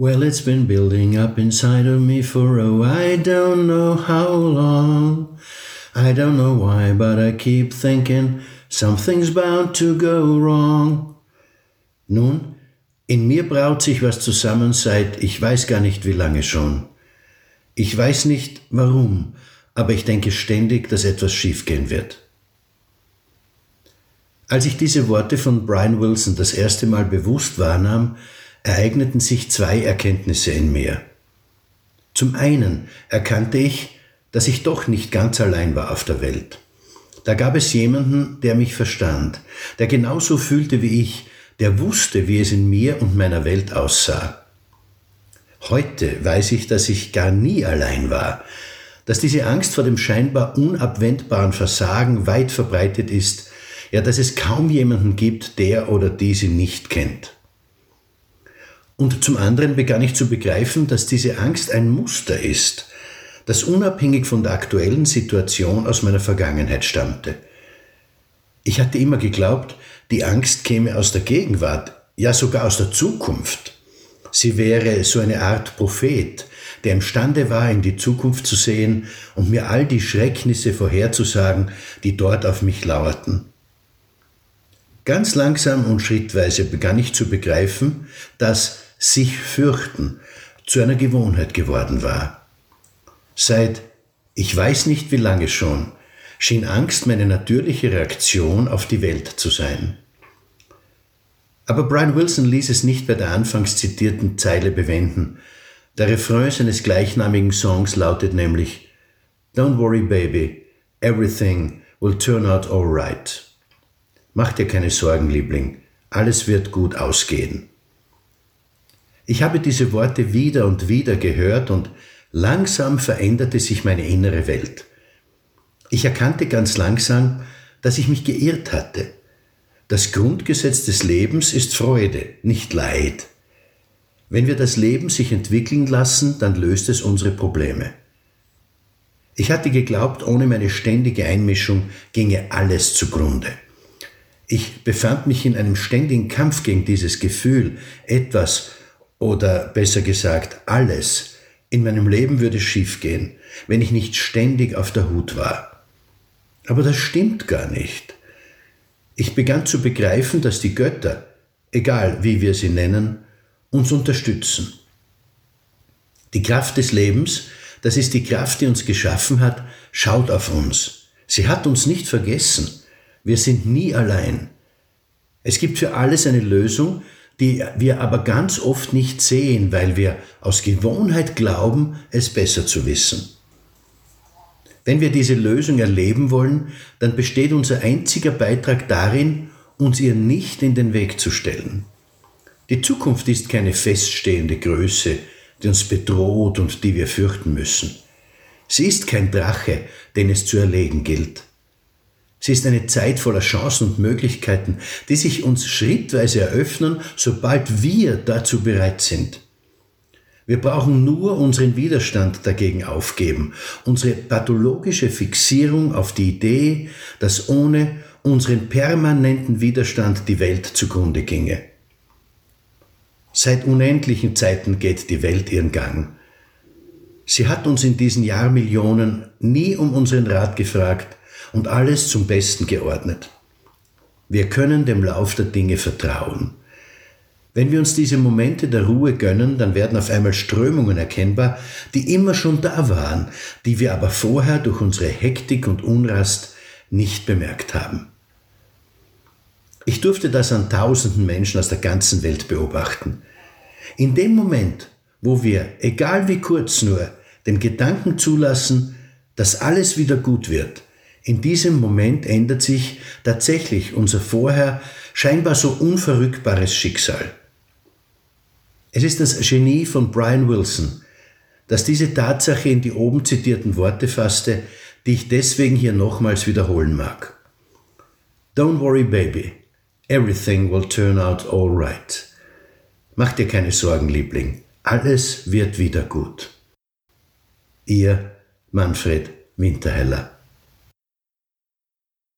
Well, it's been building up inside of me for oh, I don't know how long. I don't know why, but I keep thinking something's bound to go wrong. Nun, in mir braut sich was zusammen seit ich weiß gar nicht wie lange schon. Ich weiß nicht warum, aber ich denke ständig, dass etwas schiefgehen wird. Als ich diese Worte von Brian Wilson das erste Mal bewusst wahrnahm, ereigneten sich zwei Erkenntnisse in mir. Zum einen erkannte ich, dass ich doch nicht ganz allein war auf der Welt. Da gab es jemanden, der mich verstand, der genauso fühlte wie ich, der wusste, wie es in mir und meiner Welt aussah. Heute weiß ich, dass ich gar nie allein war, dass diese Angst vor dem scheinbar unabwendbaren Versagen weit verbreitet ist ja, dass es kaum jemanden gibt, der oder die sie nicht kennt. Und zum anderen begann ich zu begreifen, dass diese Angst ein Muster ist, das unabhängig von der aktuellen Situation aus meiner Vergangenheit stammte. Ich hatte immer geglaubt, die Angst käme aus der Gegenwart, ja sogar aus der Zukunft. Sie wäre so eine Art Prophet, der imstande war, in die Zukunft zu sehen und mir all die Schrecknisse vorherzusagen, die dort auf mich lauerten. Ganz langsam und schrittweise begann ich zu begreifen, dass sich fürchten zu einer Gewohnheit geworden war. Seit ich weiß nicht wie lange schon, schien Angst meine natürliche Reaktion auf die Welt zu sein. Aber Brian Wilson ließ es nicht bei der anfangs zitierten Zeile bewenden. Der Refrain seines gleichnamigen Songs lautet nämlich Don't worry, baby, everything will turn out all right. Mach dir keine Sorgen, Liebling, alles wird gut ausgehen. Ich habe diese Worte wieder und wieder gehört und langsam veränderte sich meine innere Welt. Ich erkannte ganz langsam, dass ich mich geirrt hatte. Das Grundgesetz des Lebens ist Freude, nicht Leid. Wenn wir das Leben sich entwickeln lassen, dann löst es unsere Probleme. Ich hatte geglaubt, ohne meine ständige Einmischung ginge alles zugrunde. Ich befand mich in einem ständigen Kampf gegen dieses Gefühl, etwas oder besser gesagt alles in meinem Leben würde schiefgehen, wenn ich nicht ständig auf der Hut war. Aber das stimmt gar nicht. Ich begann zu begreifen, dass die Götter, egal wie wir sie nennen, uns unterstützen. Die Kraft des Lebens, das ist die Kraft, die uns geschaffen hat, schaut auf uns. Sie hat uns nicht vergessen. Wir sind nie allein. Es gibt für alles eine Lösung, die wir aber ganz oft nicht sehen, weil wir aus Gewohnheit glauben, es besser zu wissen. Wenn wir diese Lösung erleben wollen, dann besteht unser einziger Beitrag darin, uns ihr nicht in den Weg zu stellen. Die Zukunft ist keine feststehende Größe, die uns bedroht und die wir fürchten müssen. Sie ist kein Drache, den es zu erlegen gilt. Sie ist eine Zeit voller Chancen und Möglichkeiten, die sich uns schrittweise eröffnen, sobald wir dazu bereit sind. Wir brauchen nur unseren Widerstand dagegen aufgeben, unsere pathologische Fixierung auf die Idee, dass ohne unseren permanenten Widerstand die Welt zugrunde ginge. Seit unendlichen Zeiten geht die Welt ihren Gang. Sie hat uns in diesen Jahrmillionen nie um unseren Rat gefragt, und alles zum Besten geordnet. Wir können dem Lauf der Dinge vertrauen. Wenn wir uns diese Momente der Ruhe gönnen, dann werden auf einmal Strömungen erkennbar, die immer schon da waren, die wir aber vorher durch unsere Hektik und Unrast nicht bemerkt haben. Ich durfte das an tausenden Menschen aus der ganzen Welt beobachten. In dem Moment, wo wir, egal wie kurz nur, den Gedanken zulassen, dass alles wieder gut wird, in diesem Moment ändert sich tatsächlich unser vorher scheinbar so unverrückbares Schicksal. Es ist das Genie von Brian Wilson, das diese Tatsache in die oben zitierten Worte fasste, die ich deswegen hier nochmals wiederholen mag. Don't worry, baby. Everything will turn out all right. Mach dir keine Sorgen, Liebling. Alles wird wieder gut. Ihr Manfred Winterheller